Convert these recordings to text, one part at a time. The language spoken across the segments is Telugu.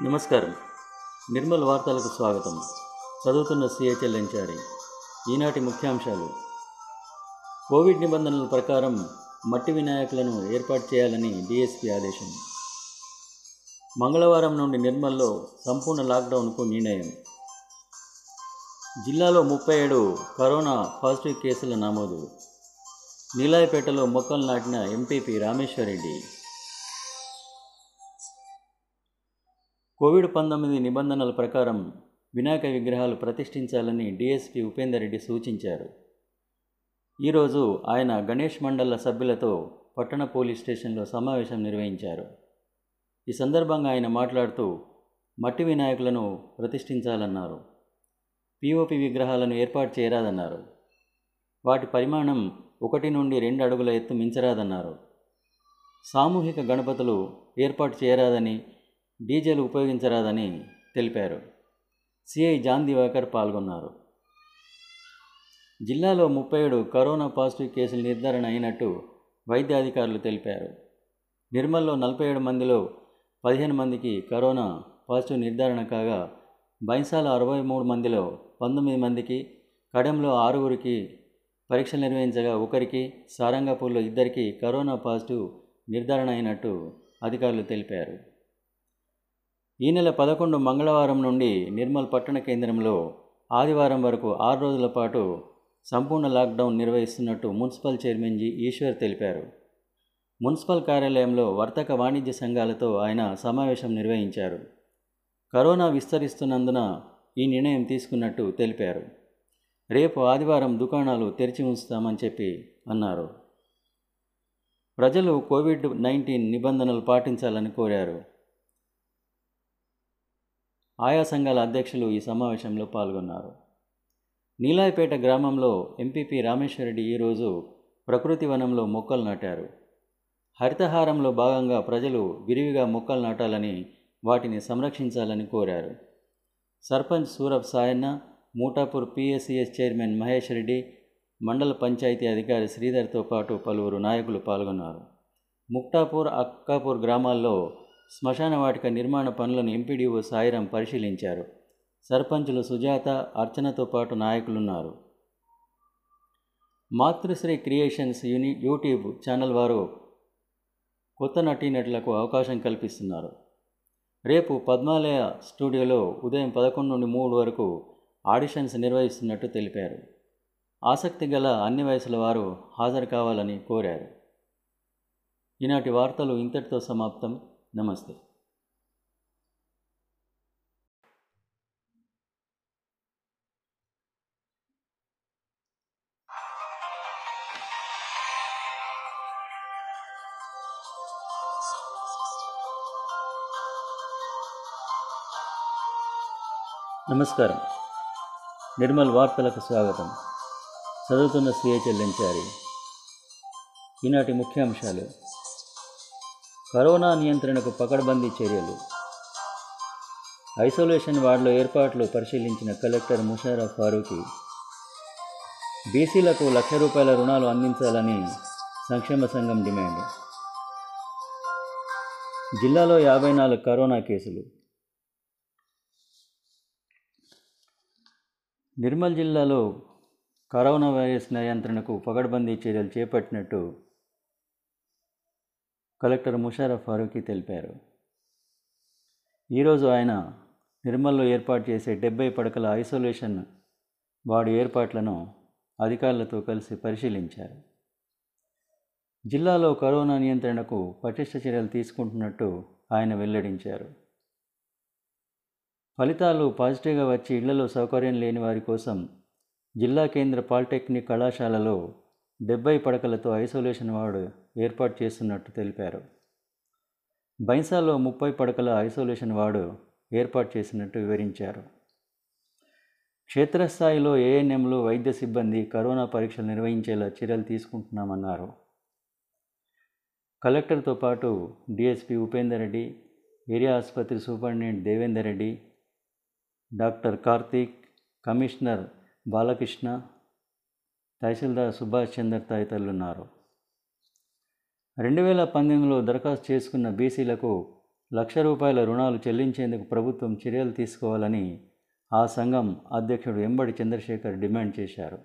నమస్కారం. నిర్మల్ వార్తలకు స్వాగతం. చదువుతున్న సిహెచ్ఎల్ ఎంచారి ఈనాటి ముఖ్యాంశాలు. కోవిడ్ నిబంధనల ప్రకారం మట్టి వినాయకులను ఏర్పాటు చేయాలని డిఎస్పీ ఆదేశం. మంగళవారం నుండి నిర్మల్లో సంపూర్ణ లాక్డౌన్కు నిర్ణయం. జిల్లాలో ముప్పై ఏడు కరోనా పాజిటివ్ కేసుల నమోదు. నీలాయపేటలో మొక్కలు నాటిన ఎంపీపీ రామేశ్వర్ రెడ్డి. కోవిడ్ పంతొమ్మిది నిబంధనల ప్రకారం వినాయక విగ్రహాలు ప్రతిష్ఠించాలని డిఎస్పి ఉపేందర్ రెడ్డి సూచించారు. ఈరోజు ఆయన గణేష్ మండళ్ళ సభ్యులతో పట్టణ పోలీస్ స్టేషన్లో సమావేశం నిర్వహించారు. ఈ సందర్భంగా ఆయన మాట్లాడుతూ మట్టి వినాయకులను ప్రతిష్ఠించాలన్నారు. పిఓపి విగ్రహాలను ఏర్పాటు చేయరాదన్నారు. వాటి పరిమాణం ఒకటి నుండి రెండు అడుగుల ఎత్తు మించరాదన్నారు. సామూహిక గణపతులు ఏర్పాటు చేయరాదని డీజేలు ఉపయోగించరాదని తెలిపారు. సిఐ జాన్ దివాకర్ పాల్గొన్నారు. జిల్లాలో ముప్పై ఏడు కరోనా పాజిటివ్ కేసులు నిర్ధారణ అయినట్టు వైద్యాధికారులు తెలిపారు. నిర్మల్లో నలభై ఏడు మందిలో పదిహేను మందికి కరోనా పాజిటివ్ నిర్ధారణ కాగా బైన్సాల అరవై మూడు మందిలో పంతొమ్మిది మందికి కడెంలో ఆరుగురికి పరీక్షలు నిర్వహించగా ఒకరికి సారంగపూర్లో ఇద్దరికి కరోనా పాజిటివ్ నిర్ధారణ అయినట్టు అధికారులు తెలిపారు. ఈ నెల పదకొండు మంగళవారం నుండి నిర్మల్ పట్టణ కేంద్రంలో ఆదివారం వరకు ఆరు రోజుల పాటు సంపూర్ణ లాక్డౌన్ నిర్వహిస్తున్నట్టు మున్సిపల్ చైర్మన్ జి ఈశ్వర్ తెలిపారు. మున్సిపల్ కార్యాలయంలో వర్తక వాణిజ్య సంఘాలతో ఆయన సమావేశం నిర్వహించారు. కరోనా విస్తరిస్తున్నందున ఈ నిర్ణయం తీసుకున్నట్టు తెలిపారు. రేపు ఆదివారం దుకాణాలు తెరిచి ఉంచుతామని చెప్పి అన్నారు. ప్రజలు కోవిడ్ నైన్టీన్ నిబంధనలు పాటించాలని కోరారు. ఆయా సంఘాల అధ్యక్షులు ఈ సమావేశంలో పాల్గొన్నారు. నీలాయపేట గ్రామంలో ఎంపీపీ రామేశ్వరరెడ్డి ఈరోజు ప్రకృతి వనంలో మొక్కలు నాటారు. హరితహారంలో భాగంగా ప్రజలు విరివిగా మొక్కలు నాటాలని వాటిని సంరక్షించాలని కోరారు. సర్పంచ్ సూరబ్ సాయన్న మూటాపూర్ పిఎస్సిఎస్ చైర్మన్ మహేష్ రెడ్డి మండల పంచాయతీ అధికారి శ్రీధర్తో పాటు పలువురు నాయకులు పాల్గొన్నారు. ముక్తాపూర్ అక్కాపూర్ గ్రామాల్లో శ్మశాన వాటిక నిర్మాణ పనులను ఎంపీడీఓ సాయిరాం పరిశీలించారు. సర్పంచులు సుజాత అర్చనతో పాటు నాయకులున్నారు. మాతృశ్రీ క్రియేషన్స్ యూని యూట్యూబ్ ఛానల్ వారు కొత్త నటీనటులకు అవకాశం కల్పిస్తున్నారు. రేపు పద్మాలయ స్టూడియోలో ఉదయం పదకొండు నుండి మూడు వరకు ఆడిషన్స్ నిర్వహిస్తున్నట్టు తెలిపారు. ఆసక్తి గల అన్ని వయసుల వారు హాజరు కావాలని కోరారు. ఈనాటి వార్తలు ఇంతటితో సమాప్తం. నమస్తే. నమస్కారం. నిర్మల్ వార్తలకు స్వాగతం. చదువుతున్న సిఏ చెల్లించారి ఈనాటి ముఖ్యాంశాలు. కరోనా నియంత్రణకు పకడ్బందీ చర్యలు. ఐసోలేషన్ వార్డులో ఏర్పాట్లు పరిశీలించిన కలెక్టర్ ముషారఫ్ ఫారూఖీ బీసీలకు లక్ష రూపాయల రుణాలు అందించాలని సంక్షేమ సంఘం డిమాండ్. జిల్లాలో యాభై నాలుగు కరోనా కేసులు. నిర్మల్ జిల్లాలో కరోనా వైరస్ నియంత్రణకు పగడ్బందీ చర్యలు చేపట్టినట్టు కలెక్టర్ ముషారఫ్ ఫారూఖీ తెలిపారు. ఈరోజు ఆయన నిర్మల్లో ఏర్పాటు చేసే డెబ్బై పడకల ఐసోలేషన్ వార్డు ఏర్పాట్లను అధికారులతో కలిసి పరిశీలించారు. జిల్లాలో కరోనా నియంత్రణకు పటిష్ట చర్యలు తీసుకుంటున్నట్టు ఆయన వెల్లడించారు. ఫలితాలు పాజిటివ్గా వచ్చి ఇళ్ళలో సౌకర్యం లేని వారి కోసం జిల్లా కేంద్ర పాలిటెక్నిక్ కళాశాలలో డెబ్బై పడకలతో ఐసోలేషన్ వార్డు ఏర్పాటు చేస్తున్నట్టు తెలిపారు. బైంసాలో ముప్పై పడకల ఐసోలేషన్ వార్డు ఏర్పాటు చేసినట్టు వివరించారు. క్షేత్రస్థాయిలో ఏఎన్ఎంలు వైద్య సిబ్బంది కరోనా పరీక్షలు నిర్వహించేలా చర్యలు తీసుకుంటున్నామన్నారు. కలెక్టర్తో పాటు డిఎస్పి ఉపేందర్ రెడ్డి ఏరియా ఆసుపత్రి superintendent Devender Reddy doctor Karthik commissioner Balakrishna tahsildar Subhash Chander తదితరులు ఉన్నారు రెండు వేల పంతొమ్మిదిలో దరఖాస్తు చేసుకున్న బీసీలకు లక్ష రూపాయల రుణాలు చెల్లించేందుకు ప్రభుత్వం చర్యలు తీసుకోవాలని ఆ సంఘం అధ్యక్షుడు ఎంబడి చంద్రశేఖర్ డిమాండ్ చేశారు.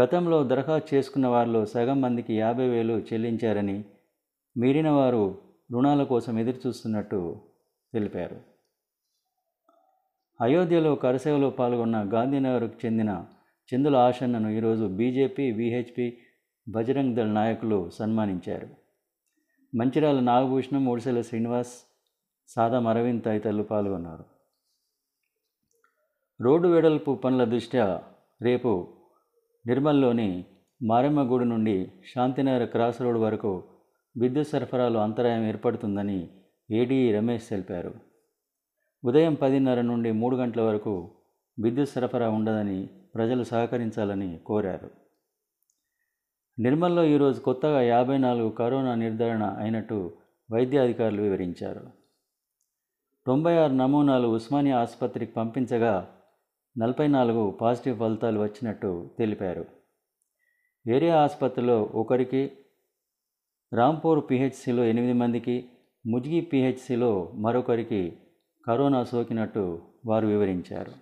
గతంలో దరఖాస్తు చేసుకున్న వారిలో సగం మందికి యాభై వేలు చెల్లించారని మీరిన వారు రుణాల కోసం ఎదురుచూస్తున్నట్టు తెలిపారు. అయోధ్యలో కరసేవలో పాల్గొన్న గాంధీనగర్కు చెందిన చందుల ఆశన్నను ఈరోజు బీజేపీ విహెచ్పి బజరంగ్ దళ్ నాయకులు సన్మానించారు. మంచిరాల నాగభూషణం ఒడిశల శ్రీనివాస్ సాదం అరవింద్ తదితరులు పాల్గొన్నారు. రోడ్డు వెడల్పు పనుల దృష్ట్యా రేపు నిర్మల్లోని మారెమ్మగూడు నుండి శాంతినగర్ క్రాస్ రోడ్ వరకు విద్యుత్ సరఫరాలో అంతరాయం ఏర్పడుతుందని ఏడీ రమేష్ తెలిపారు. ఉదయం పదిన్నర నుండి మూడు గంటల వరకు విద్యుత్ సరఫరా ఉండదని ప్రజలు సహకరించాలని కోరారు. నిర్మల్లో ఈరోజు కొత్తగా యాభై నాలుగు కరోనా నిర్ధారణ అయినట్టు వైద్య అధికారులు వివరించారు. తొంభై ఆరు నమూనాలు ఉస్మానియా ఆసుపత్రికి పంపించగా నలభై నాలుగు పాజిటివ్ ఫలితాలు వచ్చినట్టు తెలిపారు. ఏరియా ఆసుపత్రిలో ఒకరికి రాంపూర్ పిహెచ్సిలో ఎనిమిది మందికి ముజ్గి పిహెచ్సిలో మరొకరికి కరోనా సోకినట్టు వారు వివరించారు.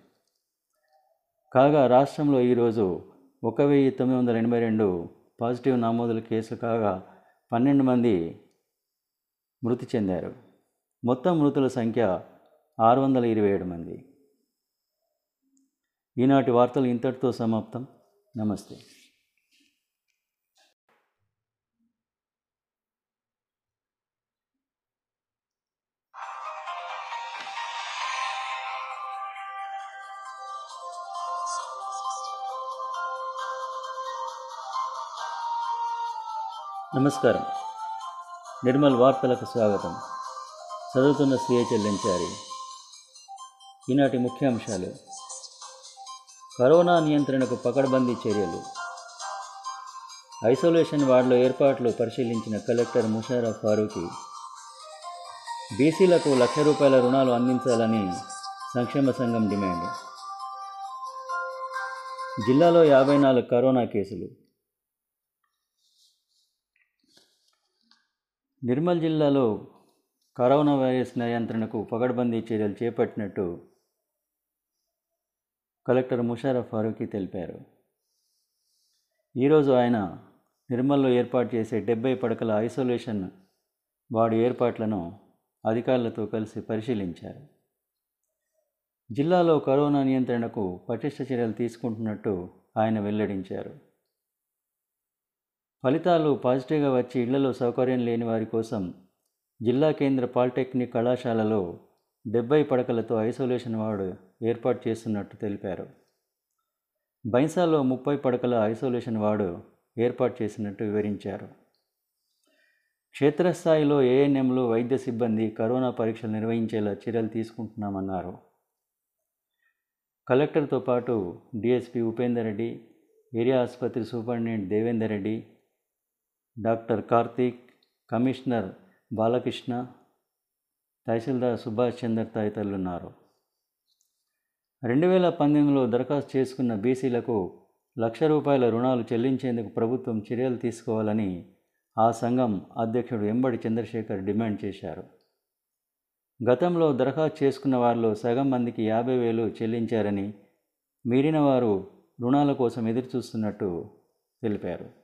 కాగా రాష్ట్రంలో ఈరోజు ఒక వెయ్యి తొమ్మిది వందల ఎనభై రెండు పాజిటివ్ నమోదుల కేసులు కాగా పన్నెండు మంది మృతి చెందారు. మొత్తం మృతుల సంఖ్య ఆరు వందల ఇరవై ఏడు మంది. ఈనాటి వార్తలు ఇంతటితో సమాప్తం. నమస్తే. నమస్కారం. నిర్మల్ వార్తలకు స్వాగతం. చదువుతున్న సిహెచ్ఎల్ఎంచారి ఈనాటి ముఖ్యాంశాలు. కరోనా నియంత్రణకు పకడ్బందీ చర్యలు. ఐసోలేషన్ వార్డులో ఏర్పాట్లు పరిశీలించిన కలెక్టర్ ముషారఫ్ ఫారూఖీ బీసీలకు లక్ష రూపాయల రుణాలు అందించాలని సంక్షేమ సంఘం డిమాండ్. జిల్లాలో యాభై నాలుగు కరోనా కేసులు. నిర్మల్ జిల్లాలో కరోనా వైరస్ నియంత్రణకు పగడ్బందీ చర్యలు చేపట్టినట్టు కలెక్టర్ ముషారఫ్ ఫారూఖీ తెలిపారు. ఈరోజు ఆయన నిర్మల్లో ఏర్పాటు చేసే డెబ్బై పడకల ఐసోలేషన్ వార్డు ఏర్పాట్లను అధికారులతో కలిసి పరిశీలించారు. జిల్లాలో కరోనా నియంత్రణకు పటిష్ట చర్యలు తీసుకుంటున్నట్టు ఆయన వెల్లడించారు. ఫలితాలు పాజిటివ్గా వచ్చి ఇళ్ళలో సౌకర్యం లేని వారి కోసం జిల్లా కేంద్ర పాలిటెక్నిక్ కళాశాలలో డెబ్బై పడకలతో ఐసోలేషన్ వార్డు ఏర్పాటు చేస్తున్నట్టు తెలిపారు. బైన్సాలో ముప్పై పడకల ఐసోలేషన్ వార్డు ఏర్పాటు చేసినట్టు వివరించారు. క్షేత్రస్థాయిలో ఏఎన్ఎంలో వైద్య సిబ్బంది కరోనా పరీక్షలు నిర్వహించేలా చర్యలు తీసుకుంటున్నామన్నారు. కలెక్టర్తో పాటు డిఎస్పి ఉపేందర్ రెడ్డి ఏరియా ఆసుపత్రి superintendent Devender Reddy doctor Karthik commissioner Balakrishna tahsildar Subhash Chander తదితరులు ఉన్నారు రెండు వేల పంతొమ్మిదిలో దరఖాస్తు చేసుకున్న బీసీలకు లక్ష రూపాయల రుణాలు చెల్లించేందుకు ప్రభుత్వం చర్యలు తీసుకోవాలని ఆ సంఘం అధ్యక్షుడు ఎంబడి చంద్రశేఖర్ డిమాండ్ చేశారు. గతంలో దరఖాస్తు చేసుకున్న వారిలో సగం మందికి యాభై వేలు చెల్లించారని మీరిన వారు రుణాల కోసం ఎదురుచూస్తున్నట్టు తెలిపారు.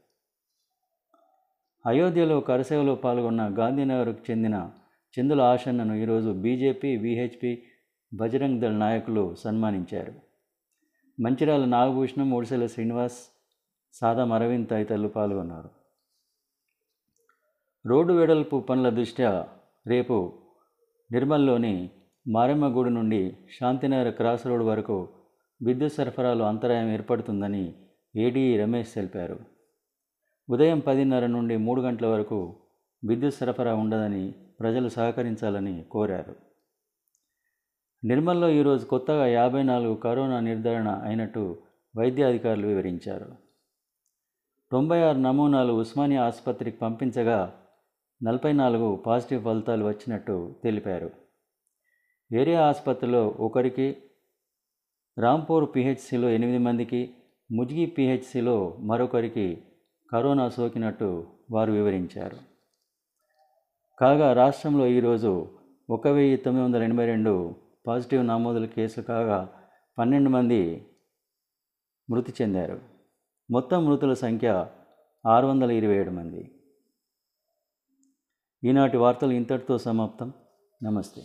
అయోధ్యలో కరసేవలో పాల్గొన్న గాంధీనగర్కు చెందిన చందుల ఆశన్నను ఈరోజు బీజేపీ విహెచ్పి బజరంగ్ దళ్ నాయకులు సన్మానించారు. మంచిరాల నాగభూషణం ఒడిశల శ్రీనివాస్ సాదం అరవింద్ తదితరులు పాల్గొన్నారు. రోడ్డు వెడల్పు పనుల దృష్ట్యా రేపు నిర్మల్లోని మారెమ్మగూడు నుండి శాంతినగర్ క్రాస్ రోడ్ వరకు విద్యుత్ సరఫరాలో అంతరాయం ఏర్పడుతుందని ఏడీ రమేష్ తెలిపారు. ఉదయం పదిన్నర నుండి మూడు గంటల వరకు విద్యుత్ సరఫరా ఉండదని ప్రజలు సహకరించాలని కోరారు. నిర్మల్లో ఈరోజు కొత్తగా యాభై నాలుగు కరోనా నిర్ధారణ అయినట్టు వైద్య అధికారులు వివరించారు. తొంభై ఆరు నమూనాలు ఉస్మానియా ఆసుపత్రికి పంపించగా నలభై నాలుగు పాజిటివ్ ఫలితాలు వచ్చినట్టు తెలిపారు. ఏరియా ఆసుపత్రిలో ఒకరికి రాంపూర్ పిహెచ్సిలో ఎనిమిది మందికి ముజ్గి పిహెచ్సిలో మరొకరికి కరోనా సోకినట్టు వారు వివరించారు. కాగా రాష్ట్రంలో ఈరోజు ఒక వెయ్యి తొమ్మిది వందల ఎనభై రెండు పాజిటివ్ నమోదుల కేసులు కాగా పన్నెండు మంది మృతి చెందారు. మొత్తం మృతుల సంఖ్య ఆరు వందల ఇరవై ఏడు మంది. ఈనాటి వార్తలు ఇంతటితో సమాప్తం. నమస్తే.